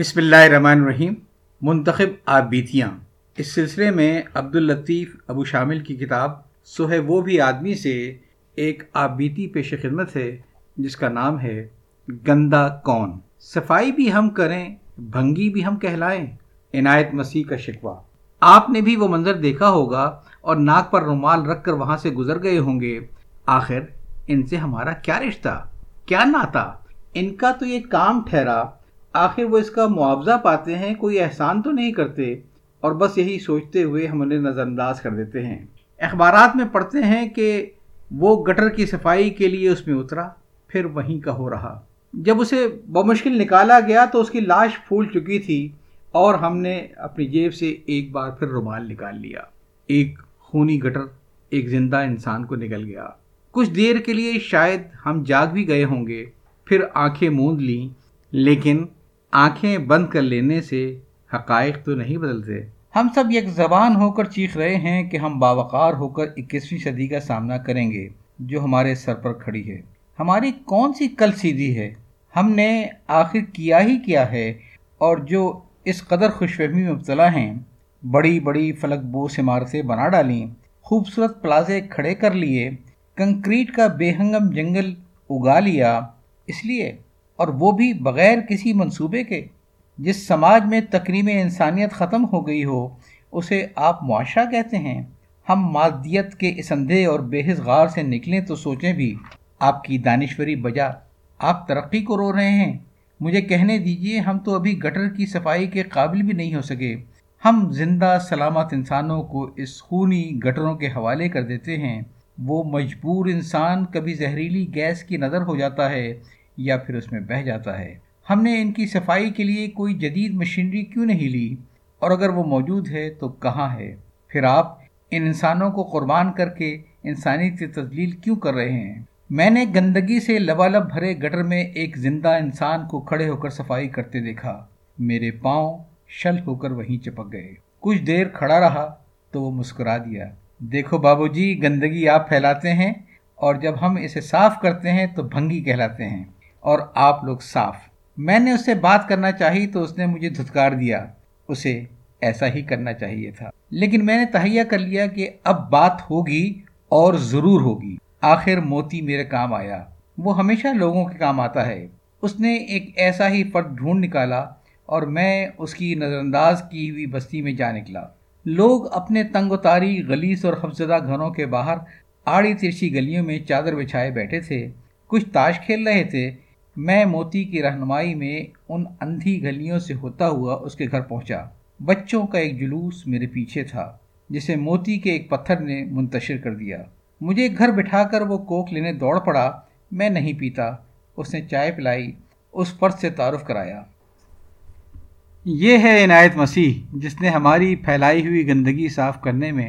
بسم اللہ الرحمن الرحیم۔ منتخب آبیتیاں۔ اس سلسلے میں عبداللطیف ابو شامل کی کتاب سو ہے وہ بھی آدمی سے ایک آبیتی پیش خدمت ہے، جس کا نام ہے گندا کون۔ صفائی بھی ہم کریں، بھنگی بھی ہم کہلائیں۔ عنایت مسیح کا شکوہ۔ آپ نے بھی وہ منظر دیکھا ہوگا اور ناک پر رومال رکھ کر وہاں سے گزر گئے ہوں گے۔ آخر ان سے ہمارا کیا رشتہ؟ کیا ناتا؟ ان کا تو یہ کام ٹھہرا۔ آخر وہ اس کا معاوضہ پاتے ہیں، کوئی احسان تو نہیں کرتے اور بس یہی سوچتے ہوئے ہم انہیں نظر انداز کر دیتے ہیں۔ اخبارات میں پڑھتے ہیں کہ وہ گٹر کی صفائی کے لیے اس میں اترا، پھر وہیں کا ہو رہا۔ جب اسے بمشکل نکالا گیا تو اس کی لاش پھول چکی تھی اور ہم نے اپنی جیب سے ایک بار پھر رومال نکال لیا۔ ایک خونی گٹر، ایک زندہ انسان کو نکل گیا۔ کچھ دیر کے لیے شاید ہم جاگ بھی گئے ہوں گے، پھر آنکھیں موند لیں، لیکن آنکھیں بند کر لینے سے حقائق تو نہیں بدلتے۔ ہم سب یک زبان ہو کر چیخ رہے ہیں کہ ہم باوقار ہو کر اکیسویں صدی کا سامنا کریں گے، جو ہمارے سر پر کھڑی ہے۔ ہماری کون سی کل سیدھی ہے؟ ہم نے آخر کیا ہی کیا ہے؟ اور جو اس قدر خوش فہمی میں مبتلا ہیں، بڑی بڑی فلک بوس عمارتیں بنا ڈالیں، خوبصورت پلازے کھڑے کر لیے، کنکریٹ کا بے ہنگم جنگل اگا لیا۔ اس لیے اور وہ بھی بغیر کسی منصوبے کے، جس سماج میں تقریم انسانیت ختم ہو گئی ہو، اسے آپ معاشرہ کہتے ہیں۔ ہم مادیت کے اس اندھے اور حص غار سے نکلیں تو سوچیں بھی۔ آپ کی دانشوری بجا آپ ترقی کو رو رہے ہیں۔ مجھے کہنے دیجیے، ہم تو ابھی گٹر کی صفائی کے قابل بھی نہیں ہو سکے۔ ہم زندہ سلامت انسانوں کو اس خونی گٹروں کے حوالے کر دیتے ہیں۔ وہ مجبور انسان کبھی زہریلی گیس کی نظر ہو جاتا ہے۔ یا پھر اس میں بہہ جاتا ہے۔ ہم نے ان کی صفائی کے لیے کوئی جدید مشینری کیوں نہیں لی؟ اور اگر وہ موجود ہے تو کہاں ہے؟ پھر آپ ان انسانوں کو قربان کر کے انسانی کی تدلیل کیوں کر رہے ہیں؟ میں نے گندگی سے لبالب بھرے گٹر میں ایک زندہ انسان کو کھڑے ہو کر صفائی کرتے دیکھا۔ میرے پاؤں شل ہو کر وہیں چپک گئے۔ کچھ دیر کھڑا رہا تو وہ مسکرا دیا۔ دیکھو بابو جی گندگی آپ پھیلاتے ہیں اور جب ہم اسے صاف کرتے ہیں تو بھنگی کہلاتے ہیں۔ اور آپ لوگ صاف۔ میں نے اس سے بات کرنا چاہی تو اس نے مجھے دھتکار دیا۔ اسے ایسا ہی کرنا چاہیے تھا۔ لیکن میں نے تہیا کر لیا کہ اب بات ہوگی اور ضرور ہوگی۔ آخر موتی میرے کام آیا۔ وہ ہمیشہ لوگوں کے کام آتا ہے۔ اس نے ایک ایسا ہی فرد ڈھونڈ نکالا اور میں اس کی نظر انداز کی ہوئی بستی میں جا نکلا۔ لوگ اپنے تنگ و تاری گلیس اور حفظدہ گھروں کے باہر آڑی ترچی گلیوں میں چادر بچھائے بیٹھے تھے۔ کچھ تاش کھیل رہے تھے۔ میں موتی کی رہنمائی میں ان اندھی گلیوں سے ہوتا ہوا اس کے گھر پہنچا۔ بچوں کا ایک جلوس میرے پیچھے تھا، جسے موتی کے ایک پتھر نے منتشر کر دیا۔ مجھے گھر بٹھا کر وہ کوک لینے دوڑ پڑا، میں نہیں پیتا۔ اس نے چائے پلائی، اس فرد سے تعارف کرایا۔ یہ ہے عنایت مسیح، جس نے ہماری پھیلائی ہوئی گندگی صاف کرنے میں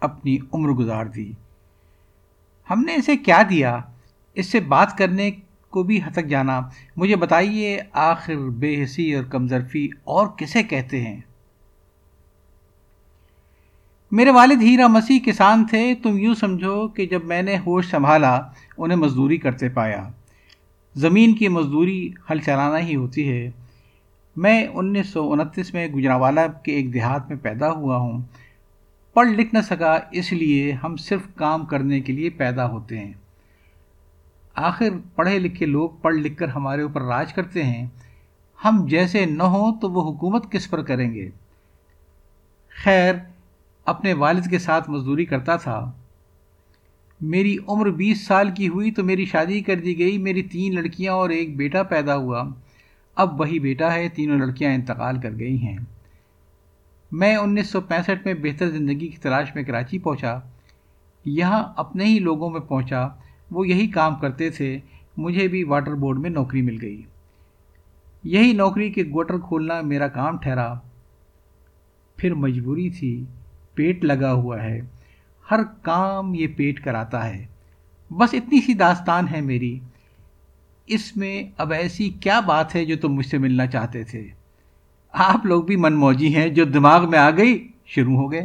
اپنی عمر گزار دی۔ ہم نے اسے کیا دیا؟ اس سے بات کرنے کو بھی ہتک جانا۔ مجھے بتائیے، آخر بے حسی اور کمزرفی اور کسے کہتے ہیں؟ میرے والد ہیرا مسیح کسان تھے، تم یوں سمجھو کہ جب میں نے ہوش سنبھالا، انہیں مزدوری کرتے پایا۔ زمین کی مزدوری ہل چلانا ہی ہوتی ہے۔ میں انیس سو انتیس میں گجراوالا کے ایک دیہات میں پیدا ہوا ہوں۔ پڑھ لکھ نہ سکا، اس لیے ہم صرف کام کرنے کے لیے پیدا ہوتے ہیں۔ آخر پڑھے لکھے لوگ پڑھ لکھ کر ہمارے اوپر راج کرتے ہیں، ہم جیسے نہ ہوں تو وہ حکومت کس پر کریں گے؟ خیر، اپنے والد کے ساتھ مزدوری کرتا تھا۔ میری عمر بیس سال کی ہوئی تو میری شادی کر دی گئی، میری تین لڑکیاں اور ایک بیٹا پیدا ہوا۔ اب وہی بیٹا ہے، تینوں لڑکیاں انتقال کر گئی ہیں۔ میں انیس سو پینسٹھ میں بہتر زندگی کی تلاش میں کراچی پہنچا۔ یہاں اپنے ہی لوگوں میں پہنچا۔ وہ یہی کام کرتے تھے، مجھے بھی واٹر بورڈ میں نوکری مل گئی۔ یہی نوکری کے گوٹر کھولنا میرا کام ٹھہرا۔ پھر مجبوری تھی، پیٹ لگا ہوا ہے۔ ہر کام یہ پیٹ کراتا ہے۔ بس اتنی سی داستان ہے میری۔ اس میں اب ایسی کیا بات ہے جو تم مجھ سے ملنا چاہتے تھے؟ آپ لوگ بھی من موجی ہیں، جو دماغ میں آ گئی، شروع ہو گئے۔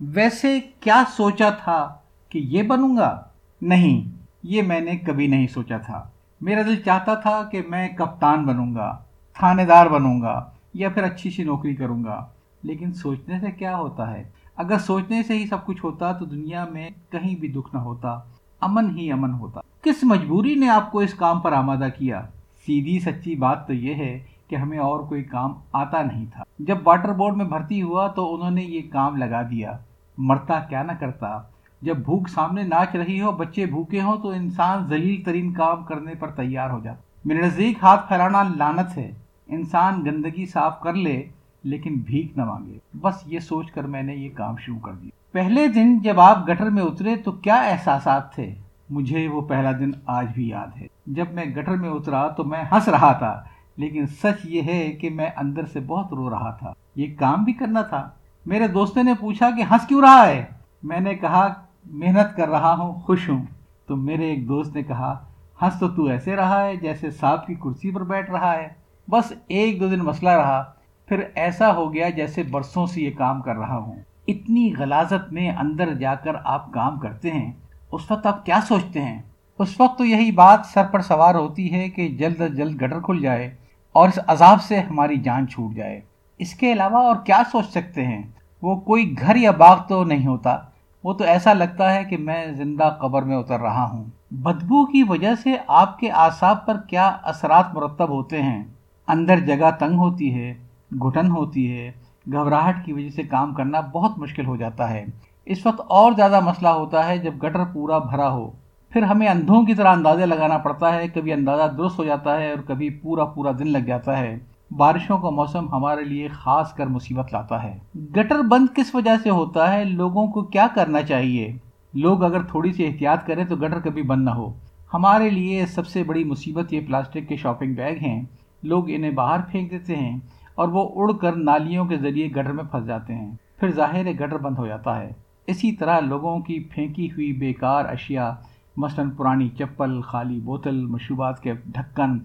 ویسے کیا سوچا تھا؟ کہ یہ بنوں گا؟ نہیں، یہ میں نے کبھی نہیں سوچا تھا۔ میرا دل چاہتا تھا کہ میں کپتان بنوں گا تھانے دار بنوں گا یا پھر اچھی سی نوکری کروں گا۔ لیکن سوچنے سے کیا ہوتا ہے؟ اگر سوچنے سے ہی سب کچھ ہوتا تو دنیا میں کہیں بھی دکھ نہ ہوتا، امن ہی امن ہوتا۔ کس مجبوری نے آپ کو اس کام پر آمادہ کیا؟ سیدھی سچی بات تو یہ ہے کہ ہمیں اور کوئی کام آتا نہیں تھا۔ جب واٹر بورڈ میں بھرتی ہوا تو انہوں نے یہ کام لگا دیا۔ مرتا کیا نہ کرتا؟ جب بھوک سامنے ناچ رہی ہو، بچے بھوکے ہوں تو انسان ذلیل ترین کام کرنے پر تیار ہو جاتا میرے نزدیک ہاتھ پھیلانا لانت ہے۔ انسان گندگی صاف کر لے، لیکن بھیک نہ مانگے۔ بس یہ سوچ کر میں نے یہ کام شروع کر دیا۔ پہلے دن جب آپ گٹر میں اترے تو کیا احساسات تھے؟ مجھے وہ پہلا دن آج بھی یاد ہے۔ جب میں گٹر میں اترا تو میں ہنس رہا تھا، لیکن سچ یہ ہے کہ میں اندر سے بہت رو رہا تھا۔ یہ کام بھی کرنا تھا۔ میرے دوست نے پوچھا کہ ہنس کیوں رہا ہے؟ میں نے کہا محنت کر رہا ہوں، خوش ہوں۔ تو میرے ایک دوست نے کہا، ہنس تو تو ایسے رہا ہے جیسے صاحب کی کرسی پر بیٹھ رہا ہے۔ بس ایک دو دن مسئلہ رہا، پھر ایسا ہو گیا جیسے برسوں سے یہ کام کر رہا ہوں۔ اتنی غلازت میں اندر جا کر آپ کام کرتے ہیں، اس وقت آپ کیا سوچتے ہیں؟ اس وقت تو یہی بات سر پر سوار ہوتی ہے کہ جلد از جلد گٹر کھل جائے اور اس عذاب سے ہماری جان چھوٹ جائے۔ اس کے علاوہ اور کیا سوچ سکتے ہیں؟ وہ کوئی گھر یا باغ تو نہیں ہوتا۔ وہ تو ایسا لگتا ہے کہ میں زندہ قبر میں اتر رہا ہوں۔ بدبو کی وجہ سے آپ کے اعصاب پر کیا اثرات مرتب ہوتے ہیں؟ اندر جگہ تنگ ہوتی ہے، گھٹن ہوتی ہے، گھبراہٹ کی وجہ سے کام کرنا بہت مشکل ہو جاتا ہے۔ اس وقت اور زیادہ مسئلہ ہوتا ہے جب گٹر پورا بھرا ہو۔ پھر ہمیں اندھوں کی طرح اندازے لگانا پڑتا ہے، کبھی اندازہ درست ہو جاتا ہے اور کبھی پورا پورا دن لگ جاتا ہے۔ بارشوں کا موسم ہمارے لیے خاص کر مصیبت لاتا ہے۔ گٹر بند کس وجہ سے ہوتا ہے؟ لوگوں کو کیا کرنا چاہیے؟ لوگ اگر تھوڑی سی احتیاط کریں تو گٹر کبھی بند نہ ہو۔ ہمارے لیے سب سے بڑی مصیبت یہ پلاسٹک کے شاپنگ بیگ ہیں۔ لوگ انہیں باہر پھینک دیتے ہیں اور وہ اڑ کر نالیوں کے ذریعے گٹر میں پھنس جاتے ہیں۔ پھر ظاہر ہے گٹر بند ہو جاتا ہے۔ اسی طرح لوگوں کی پھینکی ہوئی بیکار اشیاء، مثلا پرانی چپل، خالی بوتل، مشروبات کے ڈھکن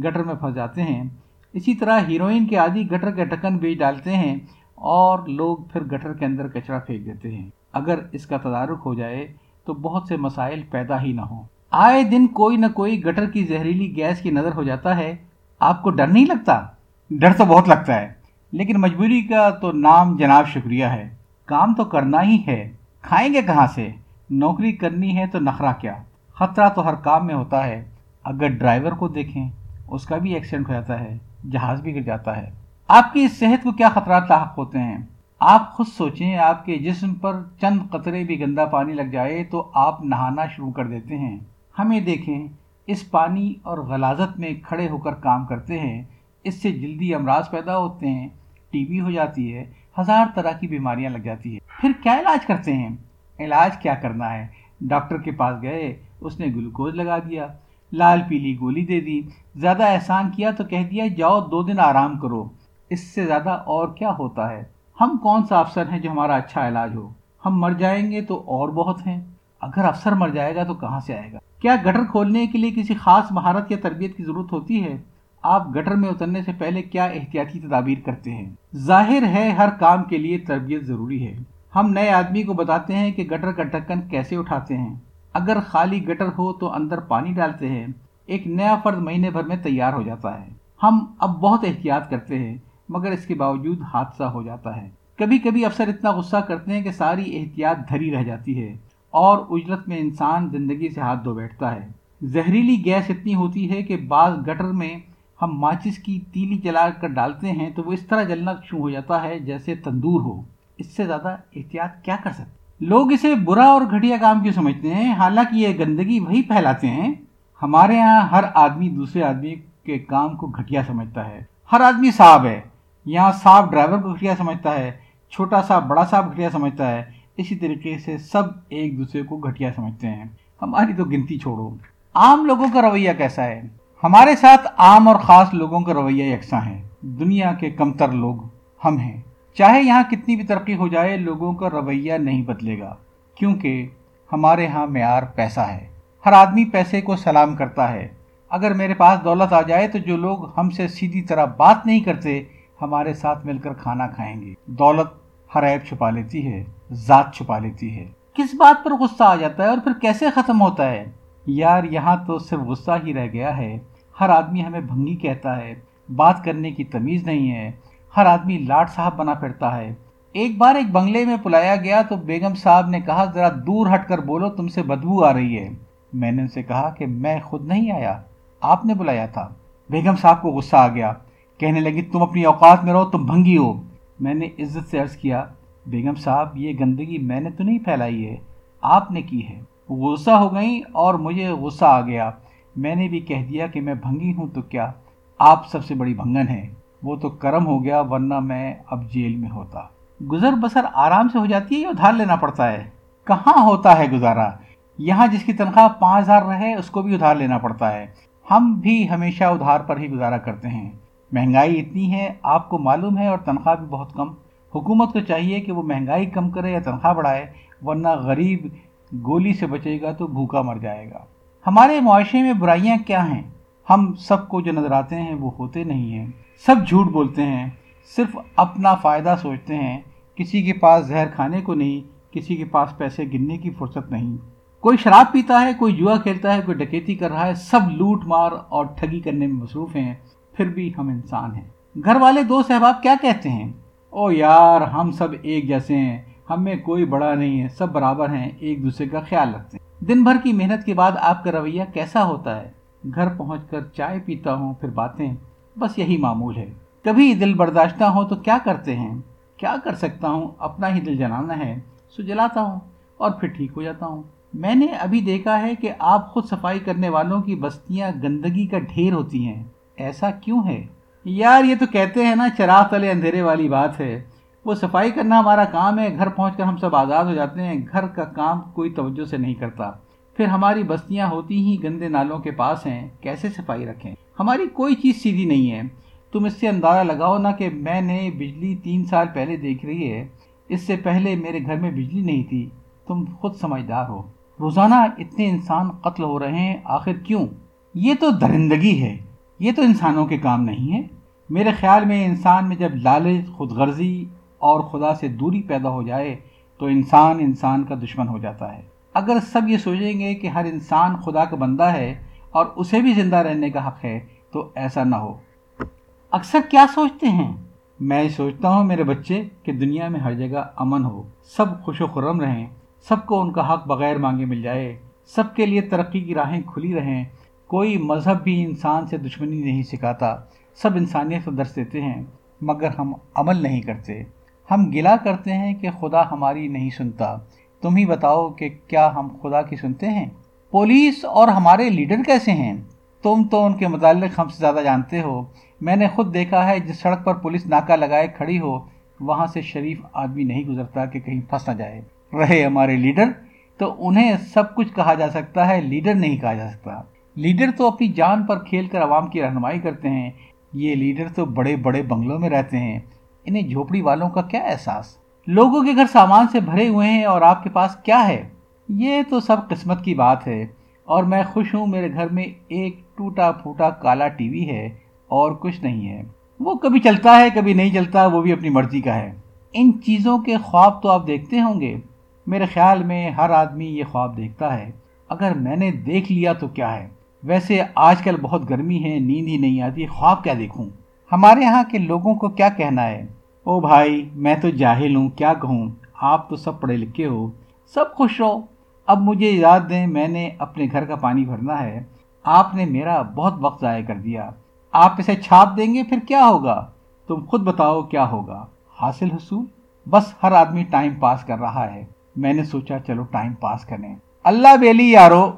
گٹر میں پھنس جاتے ہیں۔ اسی طرح ہیروئن کے عادی گٹر کے ڈھکن بیچ ڈالتے ہیں اور لوگ پھر گٹر کے اندر کچرا پھینک دیتے ہیں۔ اگر اس کا تدارک ہو جائے تو بہت سے مسائل پیدا ہی نہ ہوں۔ آئے دن کوئی نہ کوئی گٹر کی زہریلی گیس کی نظر ہو جاتا ہے۔ آپ کو ڈر نہیں لگتا؟ ڈر تو بہت لگتا ہے، لیکن مجبوری کا تو نام جناب شکریہ ہے۔ کام تو کرنا ہی ہے۔ کھائیں گے کہاں سے؟ نوکری کرنی ہے تو نخرا کیا؟ خطرہ تو ہر کام میں ہوتا ہے۔ اگر ڈرائیور کو دیکھیں، اس کا بھی ایکسیڈنٹ ہو جاتا ہے۔ جہاز بھی گر جاتا ہے۔ آپ کی صحت کو کیا خطرات لاحق ہوتے ہیں؟ آپ خود سوچیں، آپ کے جسم پر چند قطرے بھی گندا پانی لگ جائے تو آپ نہانا شروع کر دیتے ہیں۔ ہمیں دیکھیں، اس پانی اور غلازت میں کھڑے ہو کر کام کرتے ہیں۔ اس سے جلدی امراض پیدا ہوتے ہیں، ٹی بی ہو جاتی ہے، ہزار طرح کی بیماریاں لگ جاتی ہے پھر کیا علاج کرتے ہیں؟ علاج کیا کرنا ہے؟ ڈاکٹر کے پاس گئے، اس نے گلوکوز لگا دیا۔ لال پیلی گولی دے دی۔ زیادہ احسان کیا تو کہہ دیا، جاؤ دو دن آرام کرو۔ اس سے زیادہ اور کیا ہوتا ہے؟ ہم کون سا افسر ہیں جو ہمارا اچھا علاج ہو؟ ہم مر جائیں گے تو اور بہت ہیں۔ اگر افسر مر جائے گا تو کہاں سے آئے گا؟ کیا گٹر کھولنے کے لیے کسی خاص مہارت یا تربیت کی ضرورت ہوتی ہے؟ آپ گٹر میں اترنے سے پہلے کیا احتیاطی تدابیر کرتے ہیں؟ ظاہر ہے ہر کام کے لیے تربیت ضروری ہے۔ ہم نئے آدمی کو بتاتے ہیں کہ گٹر کا ڈھکن کیسے اٹھاتے ہیں۔ اگر خالی گٹر ہو تو اندر پانی ڈالتے ہیں۔ ایک نیا فرد مہینے بھر میں تیار ہو جاتا ہے۔ ہم اب بہت احتیاط کرتے ہیں، مگر اس کے باوجود حادثہ ہو جاتا ہے۔ کبھی کبھی افسر اتنا غصہ کرتے ہیں کہ ساری احتیاط دھری رہ جاتی ہے اور اجرت میں انسان زندگی سے ہاتھ دھو بیٹھتا ہے۔ زہریلی گیس اتنی ہوتی ہے کہ بعض گٹر میں ہم ماچس کی تیلی جلا کر ڈالتے ہیں تو وہ اس طرح جلنا شروع ہو جاتا ہے جیسے تندور ہو۔ اس سے زیادہ احتیاط کیا کر سکتے لوگ اسے برا اور گھٹیا کام کیوں سمجھتے ہیں؟ حالانکہ یہ گندگی وہی پھیلاتے ہیں، ہمارے یہاں ہر آدمی دوسرے آدمی کے کام کو گھٹیا سمجھتا ہے۔ ہر آدمی صاحب ہے، یہاں صاحب ڈرائیور کو گھٹیا سمجھتا ہے، چھوٹا صاحب، بڑا صاحب گھٹیا سمجھتا ہے۔ اسی طریقے سے سب ایک دوسرے کو گھٹیا سمجھتے ہیں۔ ہماری تو گنتی چھوڑو۔ عام لوگوں کا رویہ کیسا ہے؟ ہمارے ساتھ عام اور خاص لوگوں کا رویہ یکساں ہے۔ دنیا کے کمتر لوگ ہم ہیں۔ چاہے یہاں کتنی بھی ترقی ہو جائے، لوگوں کا رویہ نہیں بدلے گا، کیونکہ ہمارے ہاں معیار پیسہ ہے۔ ہر آدمی پیسے کو سلام کرتا ہے۔ اگر میرے پاس دولت آ جائے تو جو لوگ ہم سے سیدھی طرح بات نہیں کرتے، ہمارے ساتھ مل کر کھانا کھائیں گے۔ دولت ہر عیب چھپا لیتی ہے، ذات چھپا لیتی ہے۔ کس بات پر غصہ آ جاتا ہے اور پھر کیسے ختم ہوتا ہے؟ یار، یہاں تو صرف غصہ ہی رہ گیا ہے۔ ہر آدمی ہمیں بھنگی کہتا ہے۔ بات کرنے کی تمیز نہیں ہے۔ ہر آدمی لاٹ صاحب بنا پھرتا ہے۔ ایک بار ایک بنگلے میں پلایا گیا تو بیگم صاحب نے کہا، ذرا دور ہٹ کر بولو، تم سے بدبو آ رہی ہے۔ میں نے ان سے کہا کہ میں خود نہیں آیا، آپ نے بلایا تھا۔ بیگم صاحب کو غصہ آ گیا، کہنے لگی، تم اپنی اوقات میں رہو، تم بھنگی ہو۔ میں نے عزت سے عرض کیا، بیگم صاحب، یہ گندگی میں نے تو نہیں پھیلائی ہے، آپ نے کی ہے۔ غصہ ہو گئی اور مجھے غصہ آ گیا۔ میں نے بھی کہہ دیا کہ میں بھنگی ہوں تو کیا آپ سب سے بڑی بھنگن ہے وہ تو کرم ہو گیا ورنہ میں اب جیل میں ہوتا۔ گزر بسر آرام سے ہو جاتی ہے یا ادھار لینا پڑتا ہے؟ کہاں ہوتا ہے گزارا؟ یہاں جس کی تنخواہ پانچ ہزار رہے، اس کو بھی ادھار لینا پڑتا ہے۔ ہم بھی ہمیشہ ادھار پر ہی گزارا کرتے ہیں۔ مہنگائی اتنی ہے، آپ کو معلوم ہے اور تنخواہ بھی بہت کم۔ حکومت کو چاہیے کہ وہ مہنگائی کم کرے یا تنخواہ بڑھائے، ورنہ غریب گولی سے بچے گا تو بھوکا مر جائے گا۔ ہمارے معاشرے میں برائیاں کیا ہیں؟ ہم سب کو جو نظر آتے ہیں وہ ہوتے نہیں ہیں۔ سب جھوٹ بولتے ہیں، صرف اپنا فائدہ سوچتے ہیں۔ کسی کے پاس زہر کھانے کو نہیں، کسی کے پاس پیسے گننے کی فرصت نہیں۔ کوئی شراب پیتا ہے، کوئی جوا کھیلتا ہے، کوئی ڈکیتی کر رہا ہے، سب لوٹ مار اور ٹھگی کرنے میں مصروف ہیں۔ پھر بھی ہم انسان ہیں۔ گھر والے دو صحباب کیا کہتے ہیں؟ او یار، ہم سب ایک جیسے ہیں۔ ہم میں کوئی بڑا نہیں ہے، سب برابر ہیں، ایک دوسرے کا خیال رکھتے ہیں۔ دن بھر کی محنت کے بعد آپ کا رویہ کیسا ہوتا ہے؟ گھر پہنچ کر چائے پیتا ہوں، پھر باتیں۔ بس یہی معمول ہے۔ کبھی دل برداشتہ ہو تو کیا کرتے ہیں؟ کیا کر سکتا ہوں؟ اپنا ہی دل جلانا ہے۔ سو جلاتا ہوں اور پھر ٹھیک ہو جاتا ہوں۔ میں نے ابھی دیکھا ہے کہ آپ خود صفائی کرنے والوں کی بستیاں گندگی کا ڈھیر ہوتی ہیں۔ ایسا کیوں ہے؟ یار، یہ تو کہتے ہیں نا، چراغ تلے اندھیرے والی بات ہے۔ وہ صفائی کرنا ہمارا کام ہے۔ گھر پہنچ کر ہم سب آزاد ہو جاتے ہیں۔ گھر کا کام کوئی توجہ سے نہیں کرتا۔ پھر ہماری بستیاں ہوتی ہی گندے نالوں کے پاس ہیں، کیسے صفائی رکھیں؟ ہماری کوئی چیز سیدھی نہیں ہے۔ تم اس سے اندازہ لگاؤ نا کہ میں نے بجلی تین سال پہلے دیکھ رہی ہے۔ اس سے پہلے میرے گھر میں بجلی نہیں تھی۔ تم خود سمجھدار ہو۔ روزانہ اتنے انسان قتل ہو رہے ہیں، آخر کیوں؟ یہ تو درندگی ہے۔ یہ تو انسانوں کے کام نہیں ہے۔ میرے خیال میں انسان میں جب لالچ خود غرضی اور خدا سے دوری پیدا ہو جائے، تو انسان انسان کا دشمن ہو جاتا ہے۔ اگر سب یہ سوچیں گے کہ ہر انسان خدا کا بندہ ہے اور اسے بھی زندہ رہنے کا حق ہے، تو ایسا نہ ہو۔ اکثر کیا سوچتے ہیں؟ میں سوچتا ہوں میرے بچے کہ دنیا میں ہر جگہ امن ہو، سب خوش و خرم رہیں، سب کو ان کا حق بغیر مانگے مل جائے، سب کے لیے ترقی کی راہیں کھلی رہیں۔ کوئی مذہب بھی انسان سے دشمنی نہیں سکھاتا، سب انسانیت کو درس دیتے ہیں، مگر ہم عمل نہیں کرتے۔ ہم گلا کرتے ہیں کہ خدا ہماری نہیں سنتا۔ تم ہی بتاؤ کہ کیا ہم خدا کی سنتے ہیں؟ پولیس اور ہمارے لیڈر کیسے ہیں؟ تم تو ان کے متعلق ہم سے زیادہ جانتے ہو۔ میں نے خود دیکھا ہے جس سڑک پر پولیس ناکہ لگائے کھڑی ہو، وہاں سے شریف آدمی نہیں گزرتا کہ کہیں پھنس نہ جائے۔ رہے ہمارے لیڈر، تو انہیں سب کچھ کہا جا سکتا ہے، لیڈر نہیں کہا جا سکتا۔ لیڈر تو اپنی جان پر کھیل کر عوام کی رہنمائی کرتے ہیں۔ یہ لیڈر تو بڑے بڑے بنگلوں میں رہتے ہیں۔ انہیں جھوپڑی والوں کا کیا احساس؟ لوگوں کے گھر سامان سے بھرے ہوئے ہیں اور آپ کے پاس کیا ہے؟ یہ تو سب قسمت کی بات ہے۔ اور میں خوش ہوں، میرے گھر میں ایک ٹوٹا پھوٹا کالا ٹی وی ہے اور کچھ نہیں ہے۔ وہ کبھی چلتا ہے، کبھی نہیں چلتا، وہ بھی اپنی مرضی کا ہے۔ ان چیزوں کے خواب تو آپ دیکھتے ہوں گے۔ میرے خیال میں ہر آدمی یہ خواب دیکھتا ہے۔ اگر میں نے دیکھ لیا تو کیا ہے؟ ویسے آج کل بہت گرمی ہے، نیند ہی نہیں آتی، خواب کیا دیکھوں؟ ہمارے ہاں کے لوگوں کو کیا کہنا ہے؟ او بھائی، میں تو جاہل ہوں، کیا کہوں؟ آپ تو سب پڑھے لکھے ہو۔ سب خوش رہو اب مجھے یاد دیں، میں نے اپنے گھر کا پانی بھرنا ہے۔ آپ نے میرا بہت وقت ضائع کر دیا۔ آپ اسے چھاپ دیں گے، پھر کیا ہوگا؟ تم خود بتاؤ کیا ہوگا۔ حاصل حصول؟ بس ہر آدمی ٹائم پاس کر رہا ہے۔ میں نے سوچا، چلو ٹائم پاس کریں۔ اللہ بیلی یارو